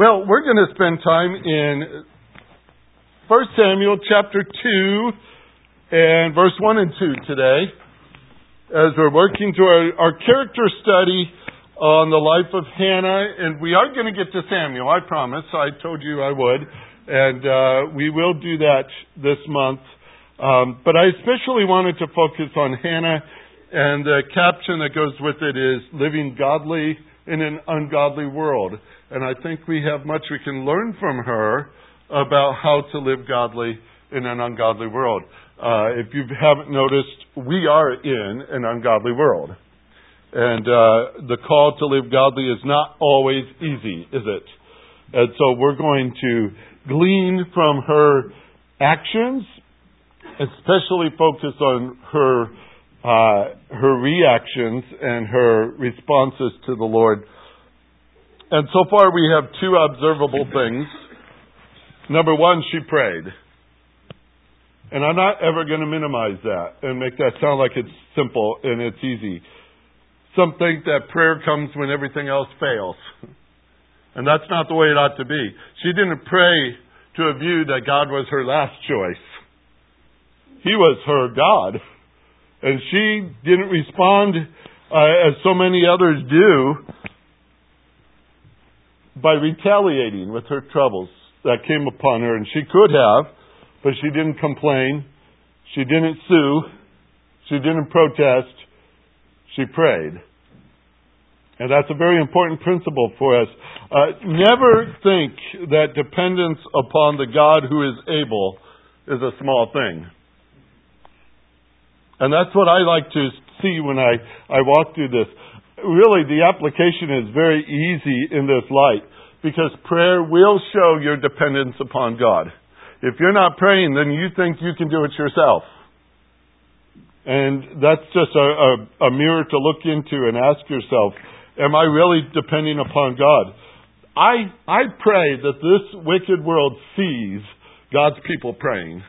Well, we're going to spend time in 1 Samuel chapter 2 and verse 1 and 2 today as we're working through our, our character study on the life of Hannah. And we are going to get to Samuel, I promise. I told you I would. And uh, we will do that this month. Um, but I especially wanted to focus on Hannah, and the caption that goes with it is Living Godly in an Ungodly World. And I think we have much we can learn from her about how to live godly in an ungodly world. Uh, if you haven't noticed, we are in an ungodly world. And uh, the call to live godly is not always easy, is it? And so we're going to glean from her actions, especially focus on her uh, her reactions and her responses to the Lord and so far we have two observable things. Number one, she prayed. And I'm not ever going to minimize that and make that sound like it's simple and it's easy. Some think that prayer comes when everything else fails. And that's not the way it ought to be. She didn't pray to a view that God was her last choice. He was her God. And she didn't respond uh, as so many others do by retaliating with her troubles that came upon her. And she could have, but she didn't complain. She didn't sue. She didn't protest. She prayed. And that's a very important principle for us. Uh, never think that dependence upon the God who is able is a small thing. And that's what I like to see when I, I walk through this really the application is very easy in this light because prayer will show your dependence upon God. If you're not praying, then you think you can do it yourself. And that's just a, a, a mirror to look into and ask yourself, am I really depending upon God? I, I pray that this wicked world sees God's people praying.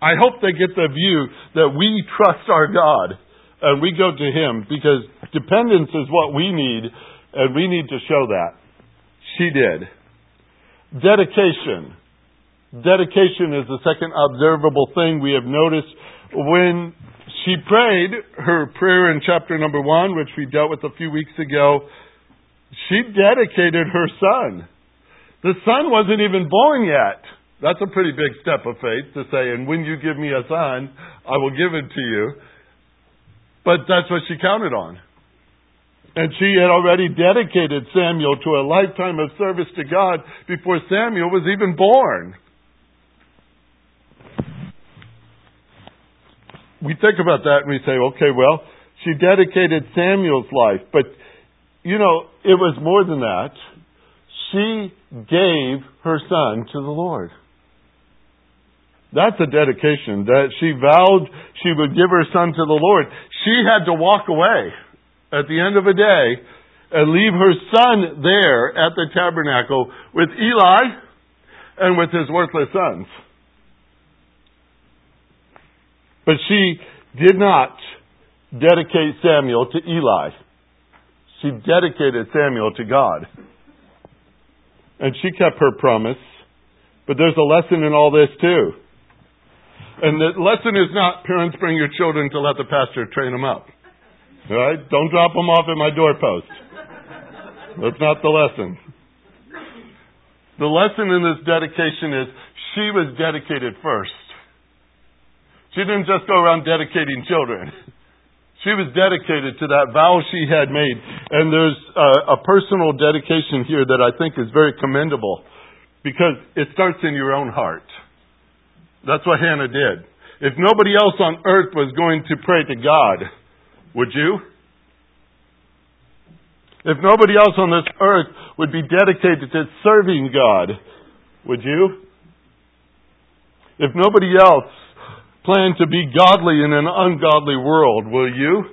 I hope they get the view that we trust our God and we go to Him because dependence is what we need, and we need to show that. She did. Dedication. Dedication is the second observable thing we have noticed when she prayed her prayer in chapter number one, which we dealt with a few weeks ago. She dedicated her son. The son wasn't even born yet. That's a pretty big step of faith to say, and when you give me a son, I will give it to you. But that's what she counted on. And she had already dedicated Samuel to a lifetime of service to God before Samuel was even born. We think about that and we say, okay, well, she dedicated Samuel's life. But, you know, it was more than that. She gave her son to the Lord. That's a dedication that she vowed she would give her son to the Lord. She had to walk away at the end of a day and leave her son there at the tabernacle with Eli and with his worthless sons. But she did not dedicate Samuel to Eli. She dedicated Samuel to God. And she kept her promise. But there's a lesson in all this too. And the lesson is not parents bring your children to let the pastor train them up. All right? Don't drop them off at my doorpost. That's not the lesson. The lesson in this dedication is she was dedicated first. She didn't just go around dedicating children. She was dedicated to that vow she had made. And there's a, a personal dedication here that I think is very commendable because it starts in your own heart. That's what Hannah did. If nobody else on earth was going to pray to God, would you? If nobody else on this earth would be dedicated to serving God, would you? If nobody else planned to be godly in an ungodly world, will you?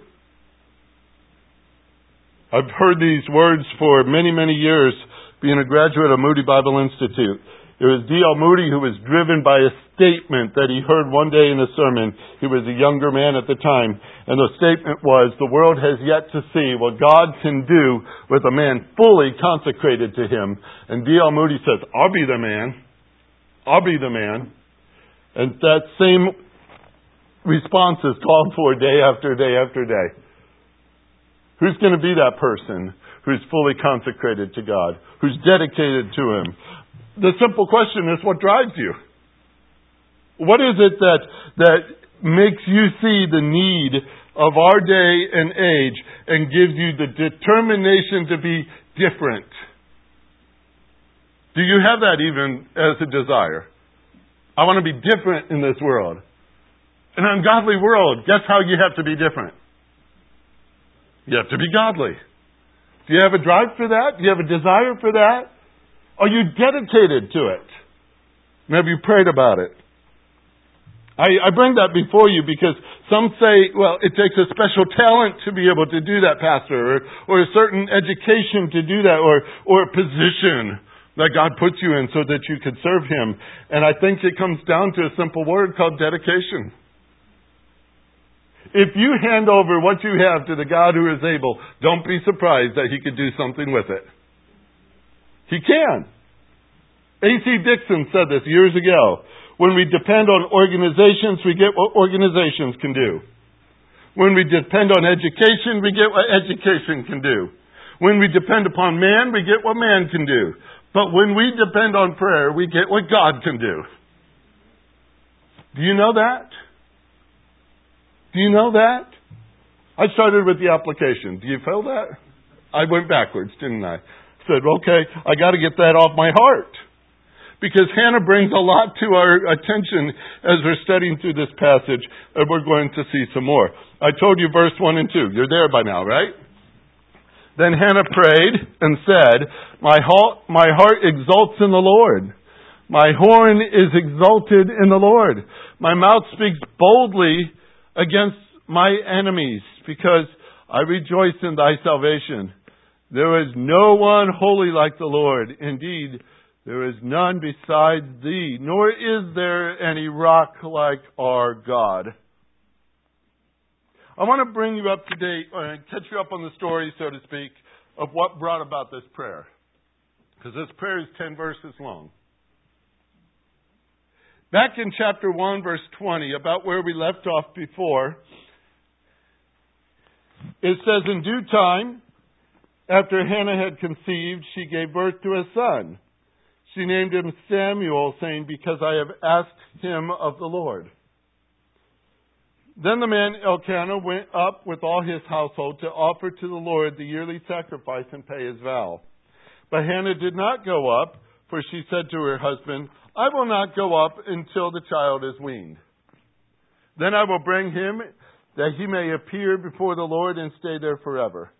I've heard these words for many, many years being a graduate of Moody Bible Institute. It was D.L. Moody who was driven by a statement that he heard one day in a sermon. He was a younger man at the time. And the statement was, the world has yet to see what God can do with a man fully consecrated to him. And D.L. Moody says, I'll be the man. I'll be the man. And that same response is called for day after day after day. Who's going to be that person who's fully consecrated to God, who's dedicated to Him? The simple question is what drives you? What is it that, that makes you see the need of our day and age and gives you the determination to be different? Do you have that even as a desire? I want to be different in this world. An ungodly world, guess how you have to be different? You have to be godly. Do you have a drive for that? Do you have a desire for that? Are you dedicated to it? Have you prayed about it. I, I bring that before you because some say, well, it takes a special talent to be able to do that, Pastor, or, or a certain education to do that, or, or a position that God puts you in so that you could serve Him. And I think it comes down to a simple word called dedication. If you hand over what you have to the God who is able, don't be surprised that He could do something with it. He can. A.C. Dixon said this years ago. When we depend on organizations, we get what organizations can do. When we depend on education, we get what education can do. When we depend upon man, we get what man can do. But when we depend on prayer, we get what God can do. Do you know that? Do you know that? I started with the application. Do you feel that? I went backwards, didn't I? Said, okay, I got to get that off my heart. Because Hannah brings a lot to our attention as we're studying through this passage, and we're going to see some more. I told you verse 1 and 2. You're there by now, right? Then Hannah prayed and said, My heart, my heart exults in the Lord. My horn is exalted in the Lord. My mouth speaks boldly against my enemies because I rejoice in thy salvation. There is no one holy like the Lord. Indeed, there is none beside thee, nor is there any rock like our God. I want to bring you up to date and catch you up on the story, so to speak, of what brought about this prayer. Because this prayer is 10 verses long. Back in chapter 1, verse 20, about where we left off before, it says, In due time, after Hannah had conceived, she gave birth to a son. She named him Samuel, saying, Because I have asked him of the Lord. Then the man Elkanah went up with all his household to offer to the Lord the yearly sacrifice and pay his vow. But Hannah did not go up, for she said to her husband, I will not go up until the child is weaned. Then I will bring him that he may appear before the Lord and stay there forever.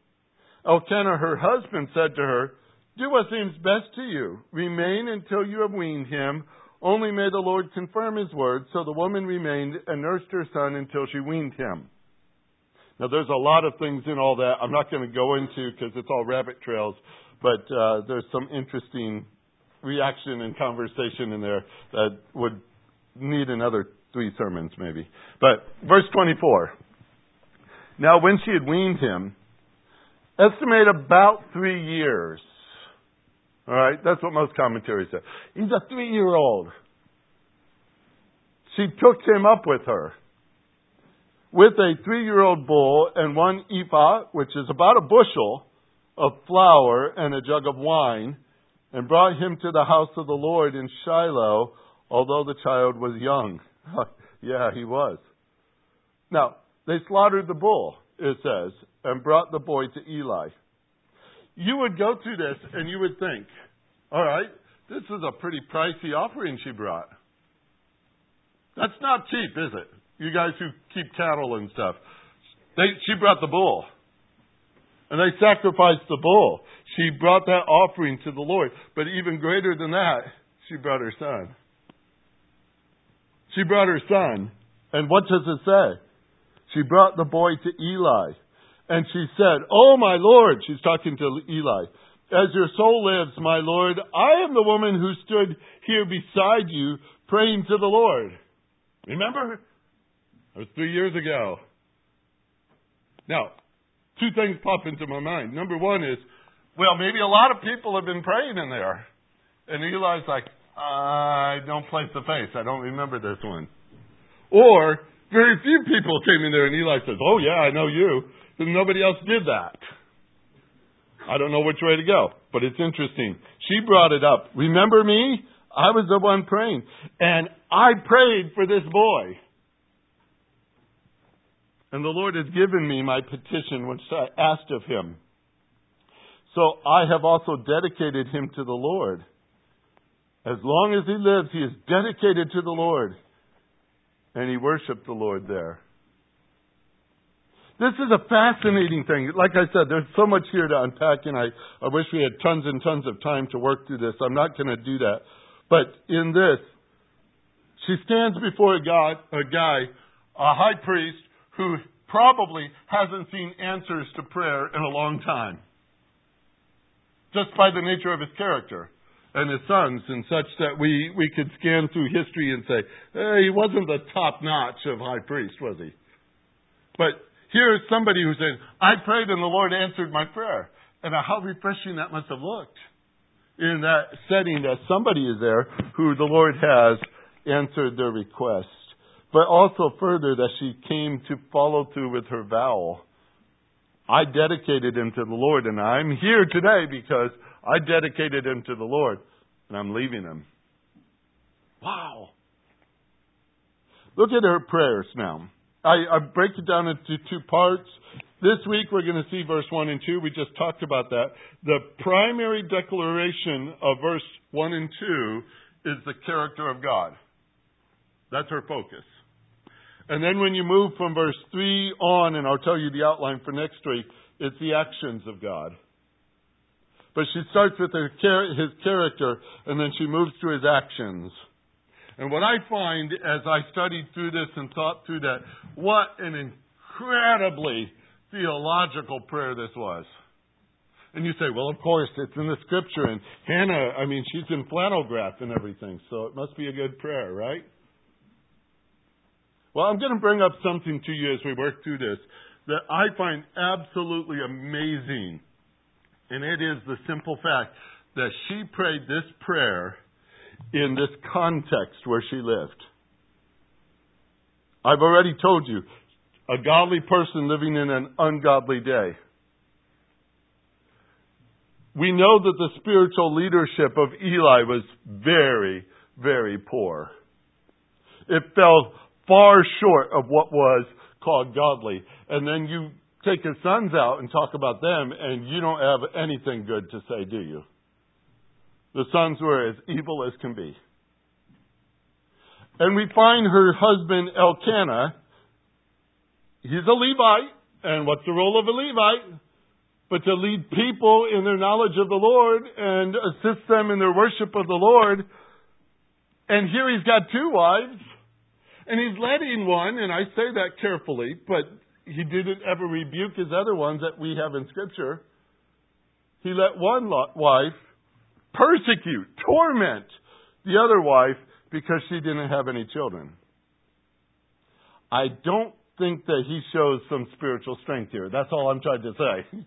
Elkanah, her husband, said to her, Do what seems best to you. Remain until you have weaned him. Only may the Lord confirm his word. So the woman remained and nursed her son until she weaned him. Now, there's a lot of things in all that I'm not going to go into because it's all rabbit trails, but uh, there's some interesting reaction and conversation in there that would need another three sermons, maybe. But verse 24. Now, when she had weaned him, estimate about three years. All right, that's what most commentaries say. He's a three year old. She took him up with her with a three year old bull and one ephah, which is about a bushel of flour, and a jug of wine and brought him to the house of the Lord in Shiloh, although the child was young. yeah, he was. Now, they slaughtered the bull, it says, and brought the boy to Eli. You would go through this and you would think, all right, this is a pretty pricey offering she brought. That's not cheap, is it? You guys who keep cattle and stuff. They, she brought the bull. And they sacrificed the bull. She brought that offering to the Lord. But even greater than that, she brought her son. She brought her son. And what does it say? She brought the boy to Eli. And she said, Oh, my Lord, she's talking to Eli, as your soul lives, my Lord, I am the woman who stood here beside you, praying to the Lord. Remember? That was three years ago. Now, two things pop into my mind. Number one is, well, maybe a lot of people have been praying in there. And Eli's like, I don't place the face. I don't remember this one. Or, very few people came in there and Eli says, Oh, yeah, I know you. And nobody else did that. I don't know which way to go, but it's interesting. She brought it up. Remember me? I was the one praying. And I prayed for this boy. And the Lord has given me my petition which I asked of him. So I have also dedicated him to the Lord. As long as he lives, he is dedicated to the Lord. And he worshiped the Lord there. This is a fascinating thing. Like I said, there's so much here to unpack, and I, I wish we had tons and tons of time to work through this. I'm not going to do that. But in this, she stands before a, God, a guy, a high priest, who probably hasn't seen answers to prayer in a long time. Just by the nature of his character and his sons and such that we, we could scan through history and say, he wasn't the top notch of high priest, was he? But here is somebody who said, I prayed and the Lord answered my prayer. And how refreshing that must have looked in that setting that somebody is there who the Lord has answered their request. But also further that she came to follow through with her vow. I dedicated him to the Lord and I'm here today because I dedicated him to the Lord and I'm leaving him. Wow. Look at her prayers now. I, I break it down into two parts. This week we're going to see verse 1 and 2. We just talked about that. The primary declaration of verse 1 and 2 is the character of God. That's her focus. And then when you move from verse 3 on, and I'll tell you the outline for next week, it's the actions of God. But she starts with his character, and then she moves to his actions. And what I find as I studied through this and thought through that, what an incredibly theological prayer this was. And you say, well, of course, it's in the scripture, and Hannah, I mean, she's in flannel graph and everything, so it must be a good prayer, right? Well, I'm going to bring up something to you as we work through this that I find absolutely amazing. And it is the simple fact that she prayed this prayer in this context where she lived. I've already told you, a godly person living in an ungodly day. We know that the spiritual leadership of Eli was very, very poor. It fell far short of what was called godly. And then you take his sons out and talk about them, and you don't have anything good to say, do you? The sons were as evil as can be. And we find her husband Elkanah. He's a Levite. And what's the role of a Levite? But to lead people in their knowledge of the Lord and assist them in their worship of the Lord. And here he's got two wives. And he's letting one, and I say that carefully, but he didn't ever rebuke his other ones that we have in Scripture. He let one wife persecute, torment the other wife because she didn't have any children. I don't think that he shows some spiritual strength here. That's all I'm trying to say.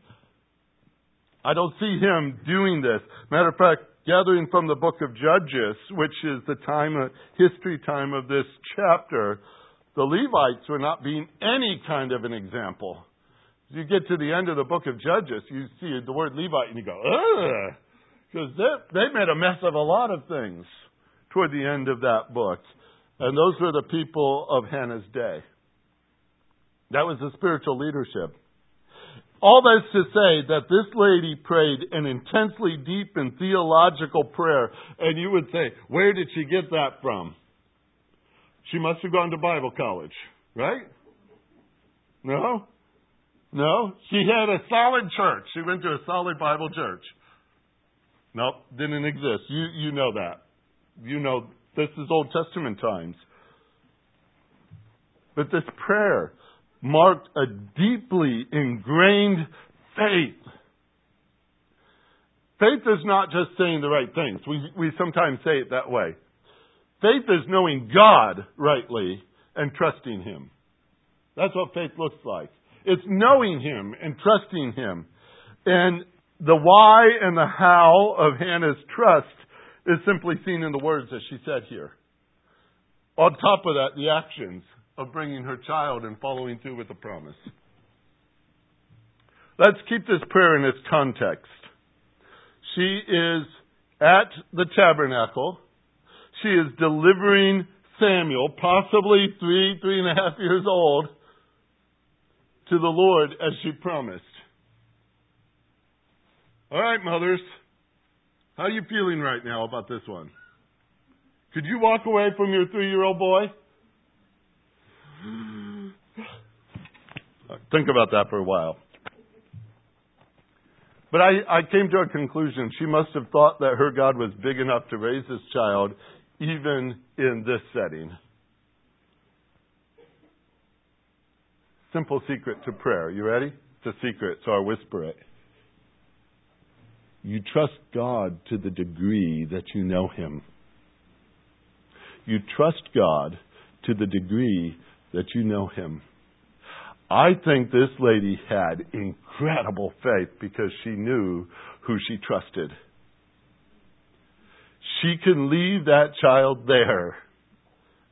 I don't see him doing this. Matter of fact, gathering from the book of Judges, which is the time of history time of this chapter, the Levites were not being any kind of an example. You get to the end of the book of Judges, you see the word Levite and you go, ugh. Because they made a mess of a lot of things toward the end of that book. And those were the people of Hannah's day. That was the spiritual leadership. All that's to say that this lady prayed an intensely deep and theological prayer. And you would say, where did she get that from? She must have gone to Bible college, right? No? No? She had a solid church. She went to a solid Bible church. Nope, didn't exist. You, you know that. You know, this is Old Testament times. But this prayer marked a deeply ingrained faith. Faith is not just saying the right things. We, we sometimes say it that way. Faith is knowing God rightly and trusting Him. That's what faith looks like. It's knowing Him and trusting Him. And the why and the how of Hannah's trust is simply seen in the words that she said here. On top of that, the actions of bringing her child and following through with the promise. Let's keep this prayer in its context. She is at the tabernacle. She is delivering Samuel, possibly three, three and a half years old, to the Lord as she promised. All right, mothers. How are you feeling right now about this one? Could you walk away from your three year old boy? Think about that for a while. But I, I came to a conclusion. She must have thought that her God was big enough to raise this child even in this setting. Simple secret to prayer. You ready? It's a secret, so I whisper it. You trust God to the degree that you know Him. You trust God to the degree that you know Him. I think this lady had incredible faith because she knew who she trusted. She can leave that child there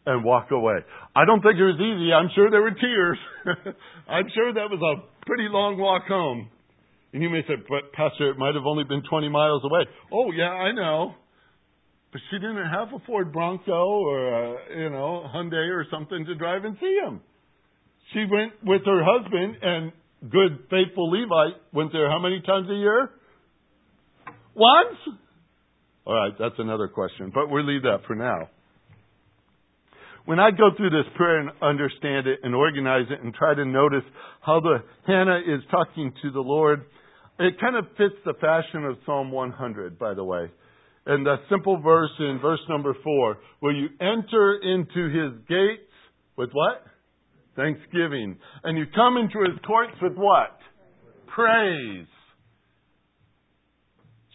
and walk away. I don't think it was easy. I'm sure there were tears. I'm sure that was a pretty long walk home. And you may say, but Pastor, it might have only been 20 miles away. Oh, yeah, I know. But she didn't have a Ford Bronco or a, you know, Hyundai or something to drive and see him. She went with her husband, and good, faithful Levite went there how many times a year? Once? All right, that's another question, but we'll leave that for now. When I go through this prayer and understand it and organize it and try to notice how the Hannah is talking to the Lord, it kind of fits the fashion of Psalm 100, by the way. And the simple verse in verse number four, where you enter into his gates with what? Thanksgiving. And you come into his courts with what? Praise.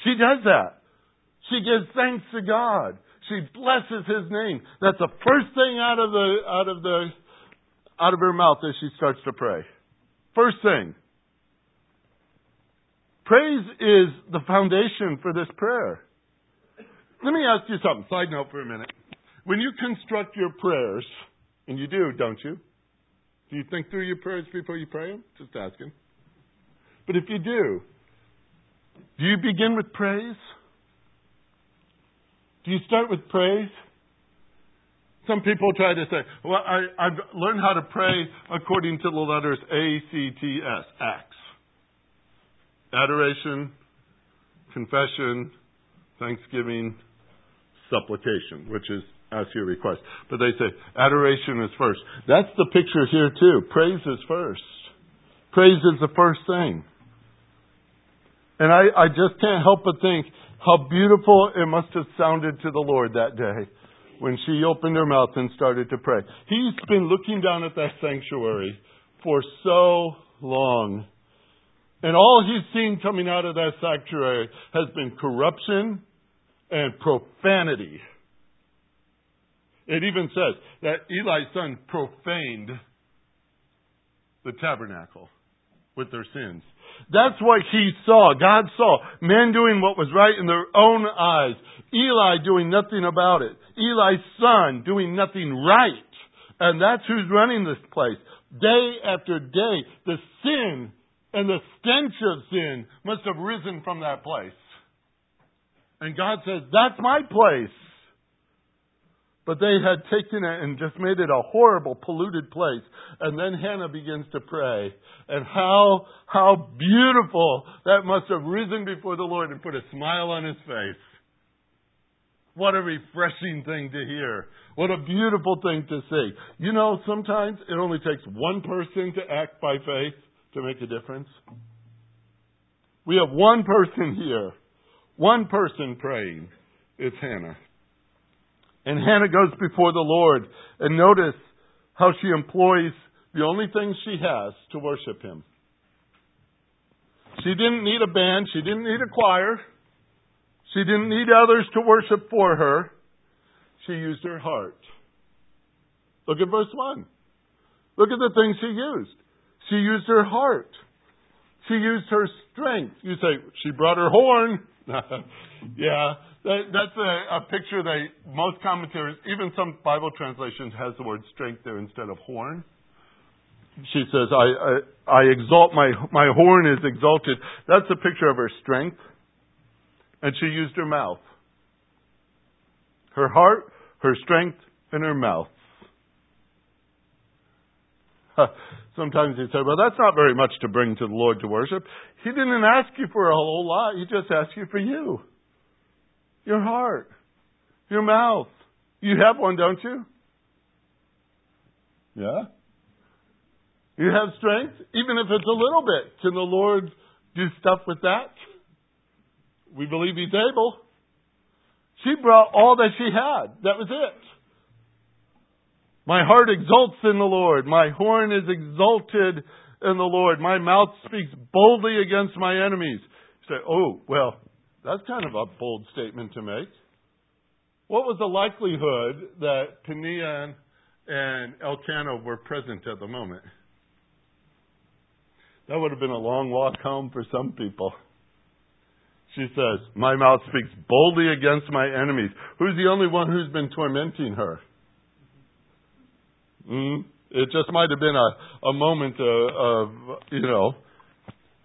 She does that. She gives thanks to God. She blesses his name. That's the first thing out of the out of the out of her mouth as she starts to pray. First thing. Praise is the foundation for this prayer. Let me ask you something. Side note for a minute. When you construct your prayers, and you do, don't you? Do you think through your prayers before you pray them? Just asking. But if you do, do you begin with praise? Do you start with praise? Some people try to say, well, I, I've learned how to pray according to the letters A, C, T, S, Acts. Adoration, confession, thanksgiving, supplication, which is as your request. But they say adoration is first. That's the picture here too. Praise is first. Praise is the first thing. And I, I just can't help but think how beautiful it must have sounded to the Lord that day when she opened her mouth and started to pray. He's been looking down at that sanctuary for so long. And all he's seen coming out of that sanctuary has been corruption and profanity. It even says that Eli's son profaned the tabernacle with their sins. That's what he saw. God saw men doing what was right in their own eyes. Eli doing nothing about it. Eli's son doing nothing right. And that's who's running this place. Day after day, the sin and the stench of sin must have risen from that place. And God says, that's my place. But they had taken it and just made it a horrible, polluted place. And then Hannah begins to pray. And how, how beautiful that must have risen before the Lord and put a smile on his face. What a refreshing thing to hear. What a beautiful thing to see. You know, sometimes it only takes one person to act by faith to make a difference. We have one person here, one person praying. It's Hannah. And Hannah goes before the Lord. And notice how she employs the only thing she has to worship Him. She didn't need a band. She didn't need a choir. She didn't need others to worship for her. She used her heart. Look at verse 1. Look at the things she used. She used her heart. She used her strength. You say, she brought her horn. yeah, that's a, a picture that most commentators, even some Bible translations, has the word strength there instead of horn. She says, I, I, I exalt, my, my horn is exalted. That's a picture of her strength. And she used her mouth. Her heart, her strength, and her mouth. Sometimes you say, well, that's not very much to bring to the Lord to worship. He didn't ask you for a whole lot. He just asked you for you. Your heart. Your mouth. You have one, don't you? Yeah? You have strength, even if it's a little bit. Can the Lord do stuff with that? We believe He's able. She brought all that she had. That was it. My heart exults in the Lord. My horn is exalted in the Lord. My mouth speaks boldly against my enemies. You say, oh, well, that's kind of a bold statement to make. What was the likelihood that Peninnah and Elkanah were present at the moment? That would have been a long walk home for some people. She says, My mouth speaks boldly against my enemies. Who's the only one who's been tormenting her? Mm, it just might have been a, a moment of, of you know,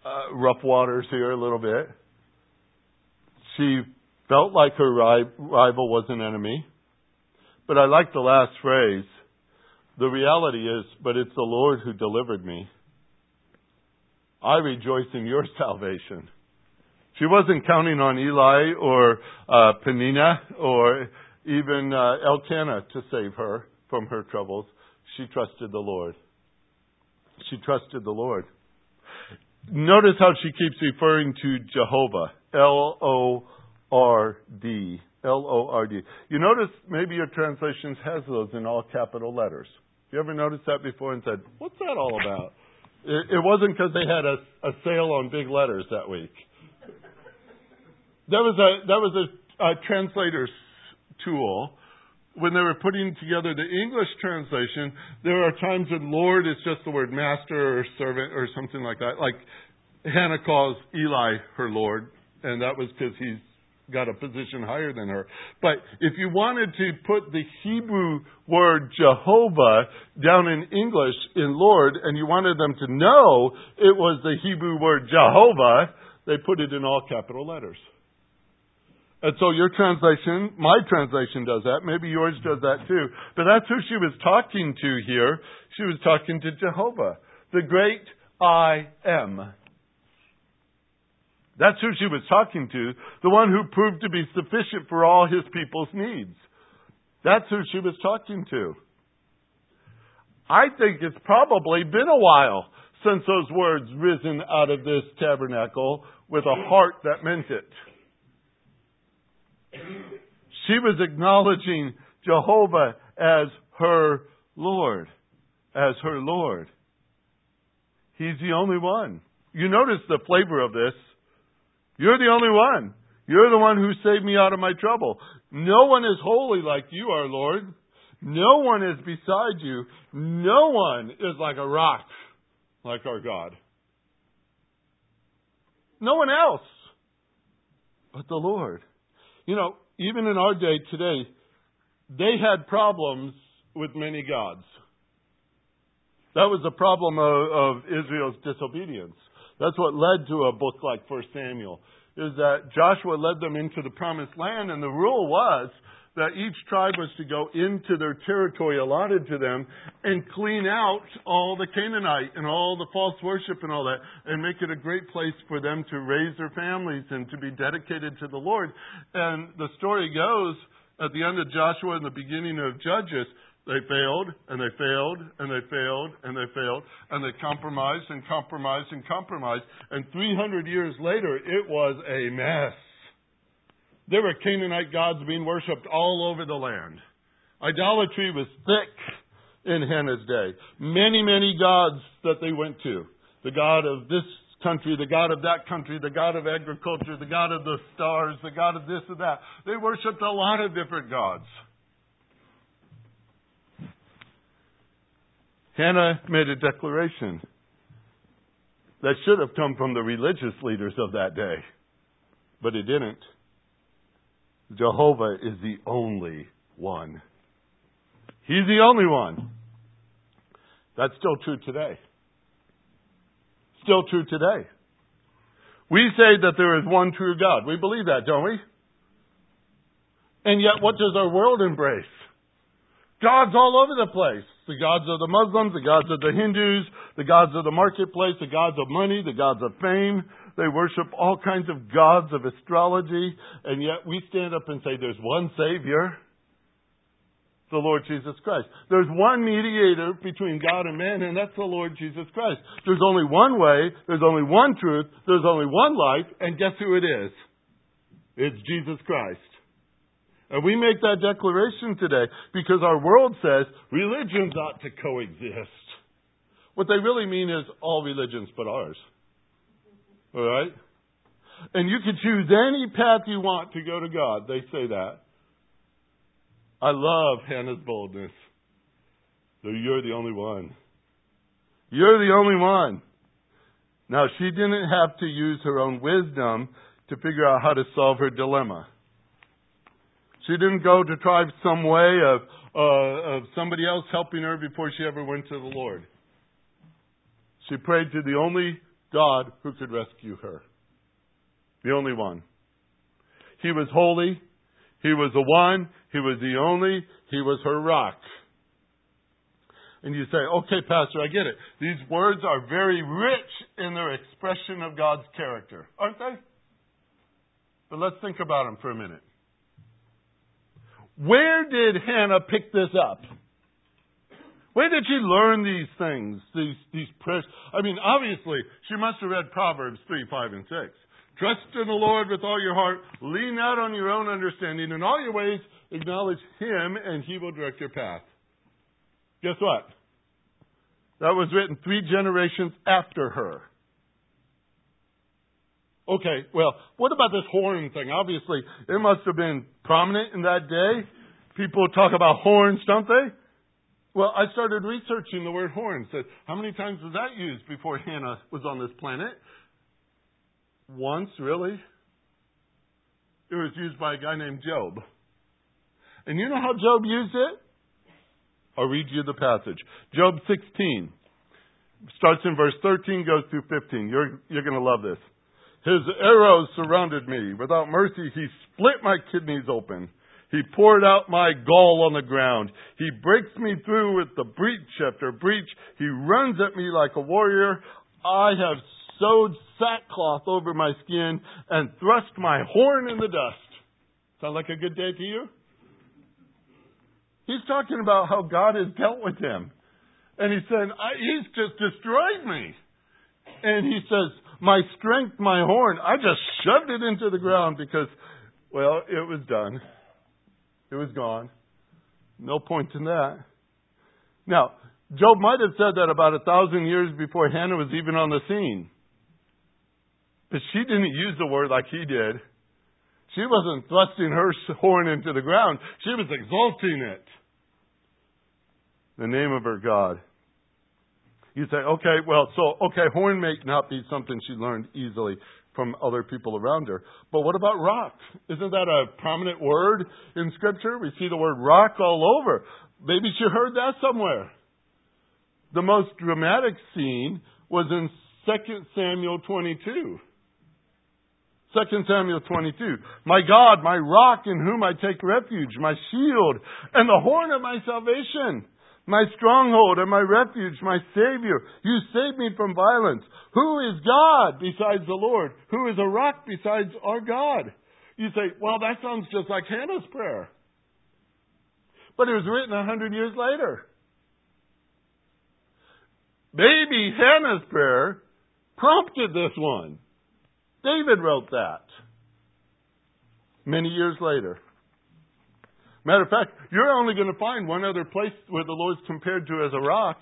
uh, rough waters here a little bit. She felt like her rival was an enemy. But I like the last phrase. The reality is, but it's the Lord who delivered me. I rejoice in your salvation. She wasn't counting on Eli or uh, Peninnah or even uh, Elkanah to save her from her troubles. She trusted the Lord. She trusted the Lord. Notice how she keeps referring to Jehovah. L O R D. L O R D. You notice maybe your translations has those in all capital letters. You ever noticed that before and said, "What's that all about?" It, it wasn't because they had a, a sale on big letters that week. That was a that was a, a translator's tool when they were putting together the English translation, there are times when Lord is just the word master or servant or something like that. Like Hannah calls Eli her Lord, and that was because he's got a position higher than her. But if you wanted to put the Hebrew word Jehovah down in English in Lord, and you wanted them to know it was the Hebrew word Jehovah, they put it in all capital letters. And so your translation, my translation does that. Maybe yours does that too. But that's who she was talking to here. She was talking to Jehovah, the great I am. That's who she was talking to, the one who proved to be sufficient for all his people's needs. That's who she was talking to. I think it's probably been a while since those words risen out of this tabernacle with a heart that meant it. She was acknowledging Jehovah as her Lord. As her Lord. He's the only one. You notice the flavor of this. You're the only one. You're the one who saved me out of my trouble. No one is holy like you are, Lord. No one is beside you. No one is like a rock like our God. No one else but the Lord. You know, even in our day today, they had problems with many gods. That was the problem of, of Israel's disobedience. That's what led to a book like First Samuel. Is that Joshua led them into the promised land, and the rule was that each tribe was to go into their territory allotted to them and clean out all the Canaanite and all the false worship and all that and make it a great place for them to raise their families and to be dedicated to the Lord. And the story goes at the end of Joshua and the beginning of Judges, they failed and they failed and they failed and they failed and they compromised and compromised and compromised. And 300 years later, it was a mess. There were Canaanite gods being worshipped all over the land. Idolatry was thick in Hannah's day. Many, many gods that they went to. The God of this country, the God of that country, the God of agriculture, the God of the stars, the God of this and that. They worshipped a lot of different gods. Hannah made a declaration that should have come from the religious leaders of that day, but it didn't. Jehovah is the only one. He's the only one. That's still true today. Still true today. We say that there is one true God. We believe that, don't we? And yet, what does our world embrace? Gods all over the place. The gods of the Muslims, the gods of the Hindus, the gods of the marketplace, the gods of money, the gods of fame. They worship all kinds of gods of astrology, and yet we stand up and say there's one Savior the Lord Jesus Christ. There's one mediator between God and man, and that's the Lord Jesus Christ. There's only one way, there's only one truth, there's only one life, and guess who it is? It's Jesus Christ. And we make that declaration today because our world says religions ought to coexist. What they really mean is all religions but ours. All right? And you can choose any path you want to go to God. They say that. I love Hannah's boldness. So you're the only one. You're the only one. Now, she didn't have to use her own wisdom to figure out how to solve her dilemma. She didn't go to try some way of, uh, of somebody else helping her before she ever went to the Lord. She prayed to the only God who could rescue her. The only one. He was holy. He was the one. He was the only. He was her rock. And you say, okay, Pastor, I get it. These words are very rich in their expression of God's character, aren't they? But let's think about them for a minute. Where did Hannah pick this up? Where did she learn these things? These these prayers? I mean, obviously, she must have read Proverbs three, five, and six. Trust in the Lord with all your heart. Lean not on your own understanding. In all your ways, acknowledge Him, and He will direct your path. Guess what? That was written three generations after her. Okay, well, what about this horn thing? Obviously, it must have been prominent in that day. People talk about horns, don't they? Well, I started researching the word horn. Said, how many times was that used before Hannah was on this planet? Once, really? It was used by a guy named Job. And you know how Job used it? I'll read you the passage. Job 16 starts in verse 13, goes through 15. You're, you're going to love this. His arrows surrounded me. Without mercy, he split my kidneys open. He poured out my gall on the ground. He breaks me through with the breach after breach. He runs at me like a warrior. I have sewed sackcloth over my skin and thrust my horn in the dust. Sound like a good day to you? He's talking about how God has dealt with him. And he said, He's just destroyed me. And he says, My strength, my horn, I just shoved it into the ground because, well, it was done. It was gone. No point in that. Now, Job might have said that about a thousand years before Hannah was even on the scene. But she didn't use the word like he did. She wasn't thrusting her horn into the ground. She was exalting it. The name of her God. You say, okay, well, so, okay, horn may not be something she learned easily from other people around her. But what about rock? Isn't that a prominent word in Scripture? We see the word rock all over. Maybe she heard that somewhere. The most dramatic scene was in 2 Samuel 22. 2 Samuel 22. My God, my rock in whom I take refuge, my shield, and the horn of my salvation, my stronghold and my refuge, my Savior. You save me from violence. Who is God besides the Lord? Who is a rock besides our God? You say, well, that sounds just like Hannah's prayer. But it was written a hundred years later. Maybe Hannah's prayer prompted this one. David wrote that many years later. Matter of fact, you're only going to find one other place where the Lord's compared to as a rock,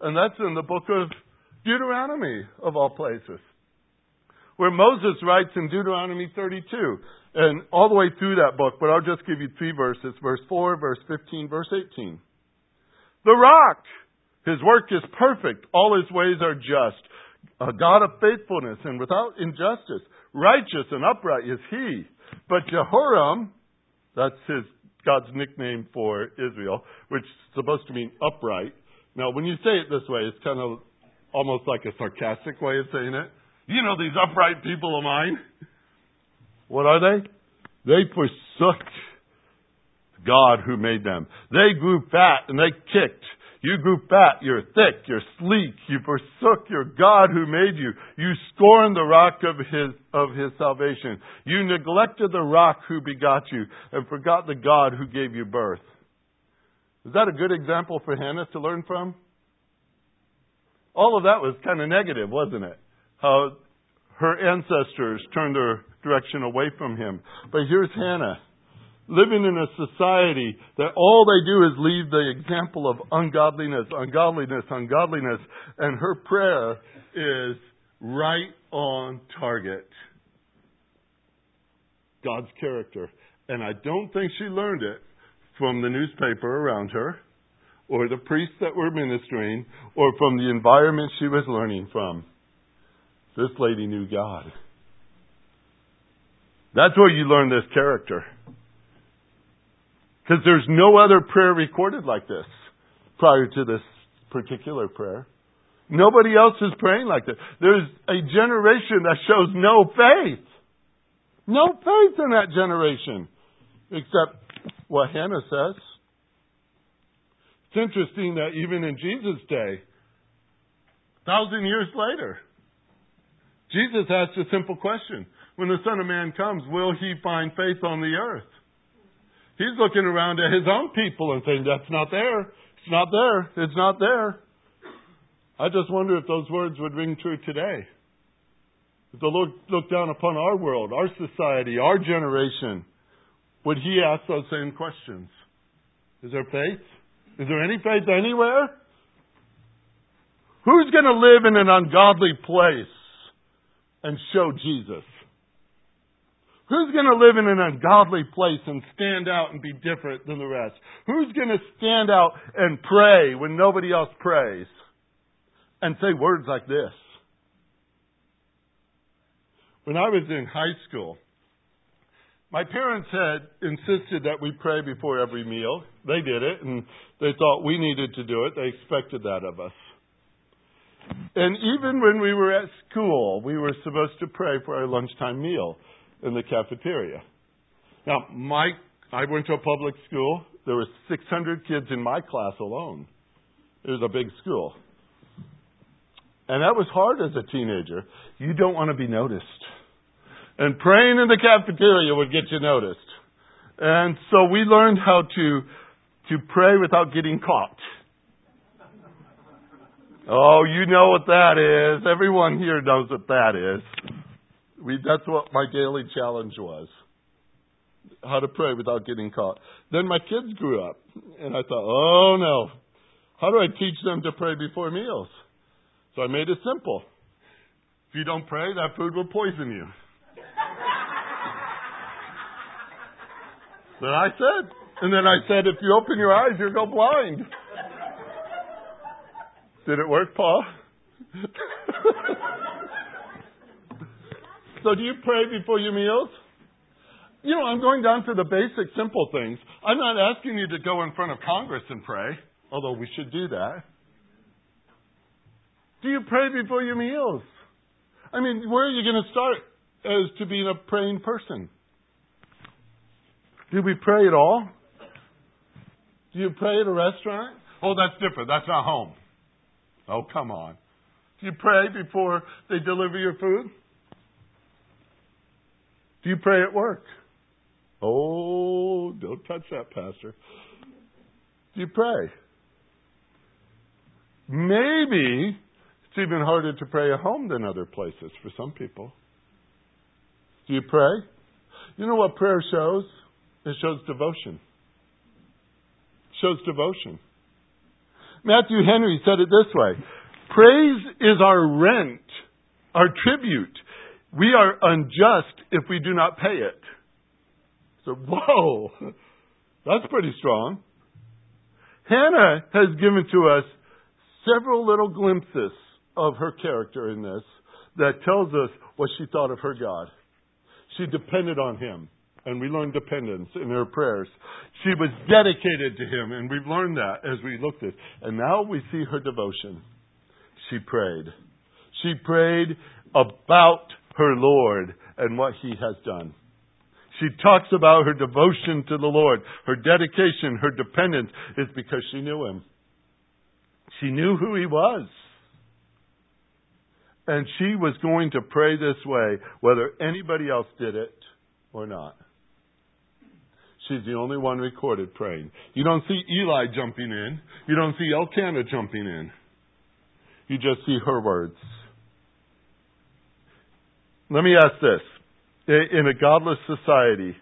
and that's in the book of Deuteronomy, of all places, where Moses writes in Deuteronomy 32, and all the way through that book, but I'll just give you three verses verse 4, verse 15, verse 18. The rock His work is perfect. All his ways are just. A God of faithfulness and without injustice. Righteous and upright is he. But Jeshurun, that's his God's nickname for Israel, which is supposed to mean upright. Now, when you say it this way, it's kind of almost like a sarcastic way of saying it. You know these upright people of mine. What are they? They forsook God who made them. They grew fat and they kicked. You grew fat, you're thick, you're sleek, you forsook your God who made you. You scorned the rock of his, of his salvation. You neglected the rock who begot you and forgot the God who gave you birth. Is that a good example for Hannah to learn from? All of that was kind of negative, wasn't it? How her ancestors turned their direction away from him. But here's Hannah living in a society that all they do is leave the example of ungodliness, ungodliness, ungodliness, and her prayer is right on target. God's character. And I don't think she learned it from the newspaper around her, or the priests that were ministering, or from the environment she was learning from. This lady knew God. That's where you learn this character. Because there's no other prayer recorded like this prior to this particular prayer. Nobody else is praying like this. There's a generation that shows no faith. No faith in that generation. Except what Hannah says. It's interesting that even in Jesus' day, thousand years later, Jesus asked a simple question. When the Son of Man comes, will he find faith on the earth? He's looking around at his own people and saying, That's not there. It's not there. It's not there. I just wonder if those words would ring true today. If the Lord looked down upon our world, our society, our generation, would He ask those same questions? Is there faith? Is there any faith anywhere? Who's going to live in an ungodly place and show Jesus? Who's going to live in an ungodly place and stand out and be different than the rest? Who's going to stand out and pray when nobody else prays? And say words like this. When I was in high school, my parents had insisted that we pray before every meal. They did it, and they thought we needed to do it. They expected that of us. And even when we were at school, we were supposed to pray for our lunchtime meal in the cafeteria. Now, my I went to a public school. There were 600 kids in my class alone. It was a big school. And that was hard as a teenager. You don't want to be noticed. And praying in the cafeteria would get you noticed. And so we learned how to to pray without getting caught. Oh, you know what that is. Everyone here knows what that is. We, that's what my daily challenge was. How to pray without getting caught. Then my kids grew up, and I thought, oh no, how do I teach them to pray before meals? So I made it simple. If you don't pray, that food will poison you. Then I said. And then I said, if you open your eyes, you'll go blind. Did it work, Paul? So do you pray before your meals? You know, I'm going down to the basic, simple things. I'm not asking you to go in front of Congress and pray, although we should do that. Do you pray before your meals? I mean, where are you going to start as to being a praying person? Do we pray at all? Do you pray at a restaurant? Oh, that's different. That's not home. Oh, come on. Do you pray before they deliver your food? Do you pray at work? Oh, don't touch that, Pastor. Do you pray? Maybe it's even harder to pray at home than other places for some people. Do you pray? You know what prayer shows? It shows devotion. It shows devotion. Matthew Henry said it this way Praise is our rent, our tribute. We are unjust if we do not pay it. So, whoa, that's pretty strong. Hannah has given to us several little glimpses of her character in this that tells us what she thought of her God. She depended on him, and we learned dependence in her prayers. She was dedicated to him, and we've learned that as we looked at. And now we see her devotion. She prayed. She prayed about her Lord and what he has done. She talks about her devotion to the Lord, her dedication, her dependence is because she knew him. She knew who he was. And she was going to pray this way, whether anybody else did it or not. She's the only one recorded praying. You don't see Eli jumping in. You don't see Elkanah jumping in. You just see her words. Let me ask this. In a godless society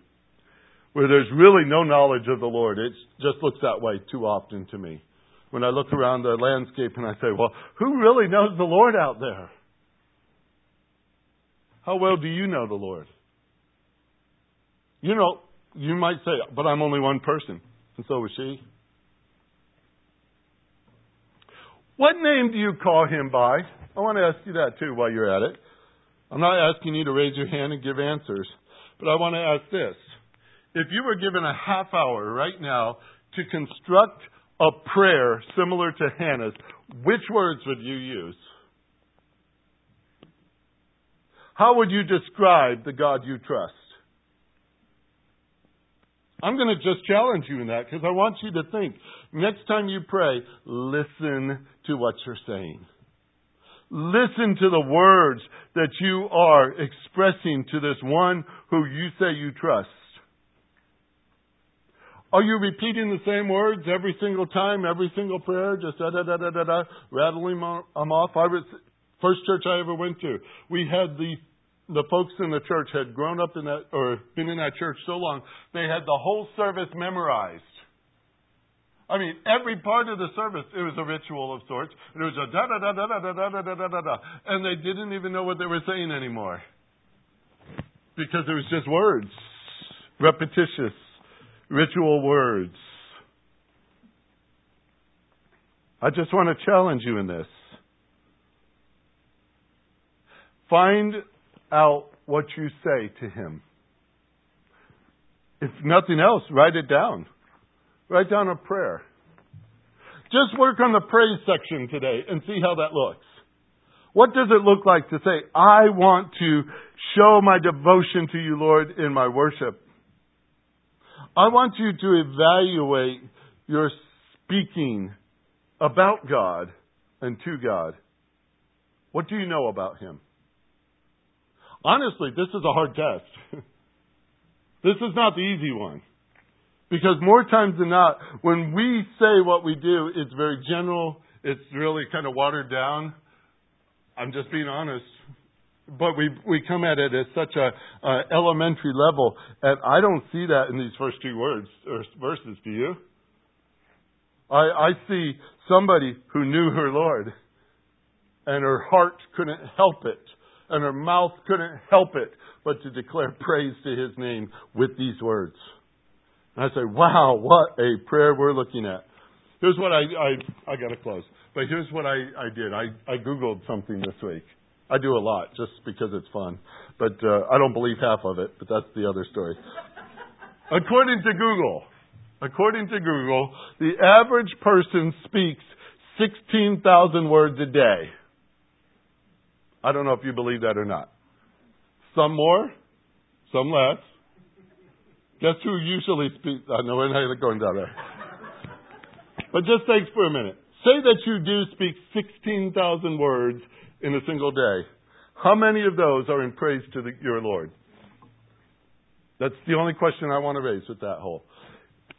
where there's really no knowledge of the Lord, it just looks that way too often to me. When I look around the landscape and I say, well, who really knows the Lord out there? How well do you know the Lord? You know, you might say, but I'm only one person, and so was she. What name do you call him by? I want to ask you that too while you're at it. I'm not asking you to raise your hand and give answers, but I want to ask this. If you were given a half hour right now to construct a prayer similar to Hannah's, which words would you use? How would you describe the God you trust? I'm going to just challenge you in that because I want you to think. Next time you pray, listen to what you're saying. Listen to the words that you are expressing to this one who you say you trust. Are you repeating the same words every single time, every single prayer, just da da da da da da, rattling them off? I was first church I ever went to. We had the the folks in the church had grown up in that or been in that church so long, they had the whole service memorized. I mean, every part of the service, it was a ritual of sorts. It was a da da da da da da da da da da da, and they didn't even know what they were saying anymore because it was just words, repetitious, ritual words. I just want to challenge you in this. Find out what you say to him. If nothing else, write it down. Write down a prayer. Just work on the praise section today and see how that looks. What does it look like to say, I want to show my devotion to you, Lord, in my worship? I want you to evaluate your speaking about God and to God. What do you know about Him? Honestly, this is a hard test. this is not the easy one. Because more times than not, when we say what we do, it's very general, it's really kind of watered down. I'm just being honest. But we we come at it at such a elementary level, and I don't see that in these first two words or verses. Do you? I I see somebody who knew her Lord, and her heart couldn't help it and her mouth couldn't help it but to declare praise to his name with these words. And I say, wow, what a prayer we're looking at. Here's what I, I, I gotta close. But here's what I, I did. I, I Googled something this week. I do a lot just because it's fun. But uh, I don't believe half of it, but that's the other story. according to Google, according to Google, the average person speaks 16,000 words a day. I don't know if you believe that or not. Some more, some less. Guess who usually speaks? I know we're not going down there. But just think for a minute. Say that you do speak 16,000 words in a single day. How many of those are in praise to the, your Lord? That's the only question I want to raise with that whole.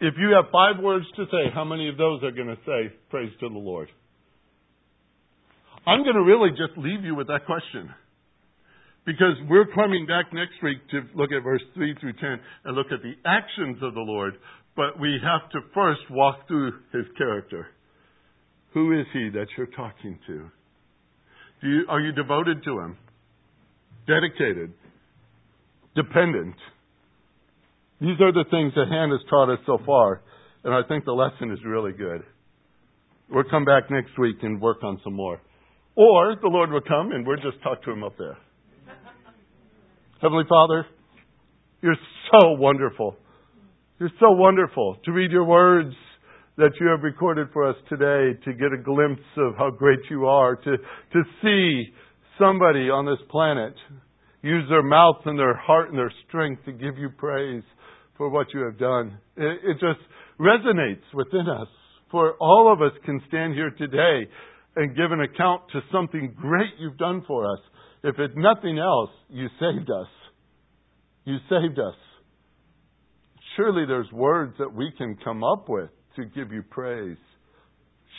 If you have five words to say, how many of those are going to say praise to the Lord? I'm going to really just leave you with that question. Because we're coming back next week to look at verse 3 through 10 and look at the actions of the Lord, but we have to first walk through his character. Who is he that you're talking to? You, are you devoted to him? Dedicated? Dependent? These are the things that Hannah has taught us so far, and I think the lesson is really good. We'll come back next week and work on some more. Or the Lord will come and we'll just talk to him up there. Heavenly Father, you're so wonderful. You're so wonderful to read your words that you have recorded for us today, to get a glimpse of how great you are, to, to see somebody on this planet use their mouth and their heart and their strength to give you praise for what you have done. It, it just resonates within us. For all of us can stand here today and give an account to something great you've done for us. If it's nothing else, you saved us. You saved us. Surely there's words that we can come up with to give you praise.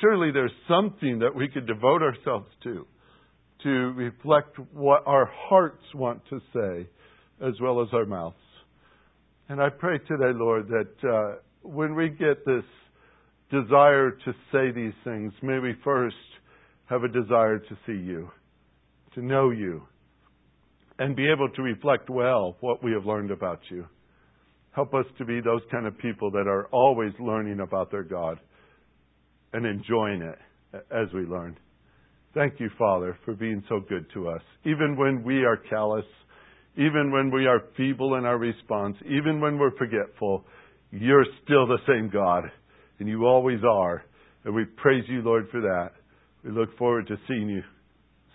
Surely there's something that we could devote ourselves to, to reflect what our hearts want to say as well as our mouths. And I pray today, Lord, that uh, when we get this desire to say these things, may we first have a desire to see you, to know you, and be able to reflect well what we have learned about you. Help us to be those kind of people that are always learning about their God and enjoying it as we learn. Thank you, Father, for being so good to us. Even when we are callous, even when we are feeble in our response, even when we're forgetful, you're still the same God, and you always are. And we praise you, Lord, for that. We look forward to seeing you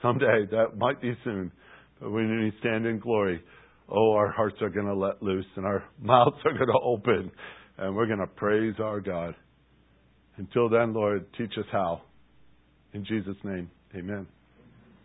someday. That might be soon. But when we stand in glory, oh, our hearts are going to let loose and our mouths are going to open and we're going to praise our God. Until then, Lord, teach us how. In Jesus' name, amen.